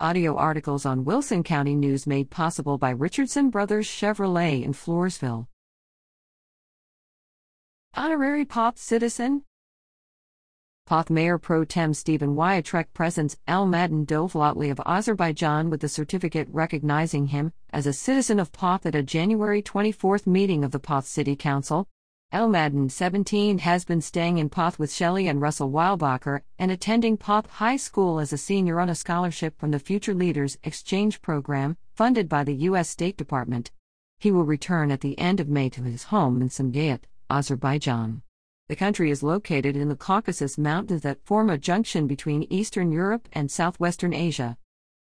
Audio articles on Wilson County News made possible by Richardson Brothers Chevrolet in Floresville. Honorary Poth Citizen Poth Mayor Pro Tem Stephen Wiatrek presents Elmadin Dovlatli of Azerbaijan with the certificate recognizing him as a citizen of Poth at a January 24 meeting of the Poth City Council. Elmadin, 17, has been staying in Poth with Shelley and Russell Weilbacher and attending Poth High School as a senior on a scholarship from the Future Leaders Exchange Program, funded by the U.S. State Department. He will return at the end of May to his home in Sumgait, Azerbaijan. The country is located in the Caucasus Mountains that form a junction between Eastern Europe and Southwestern Asia.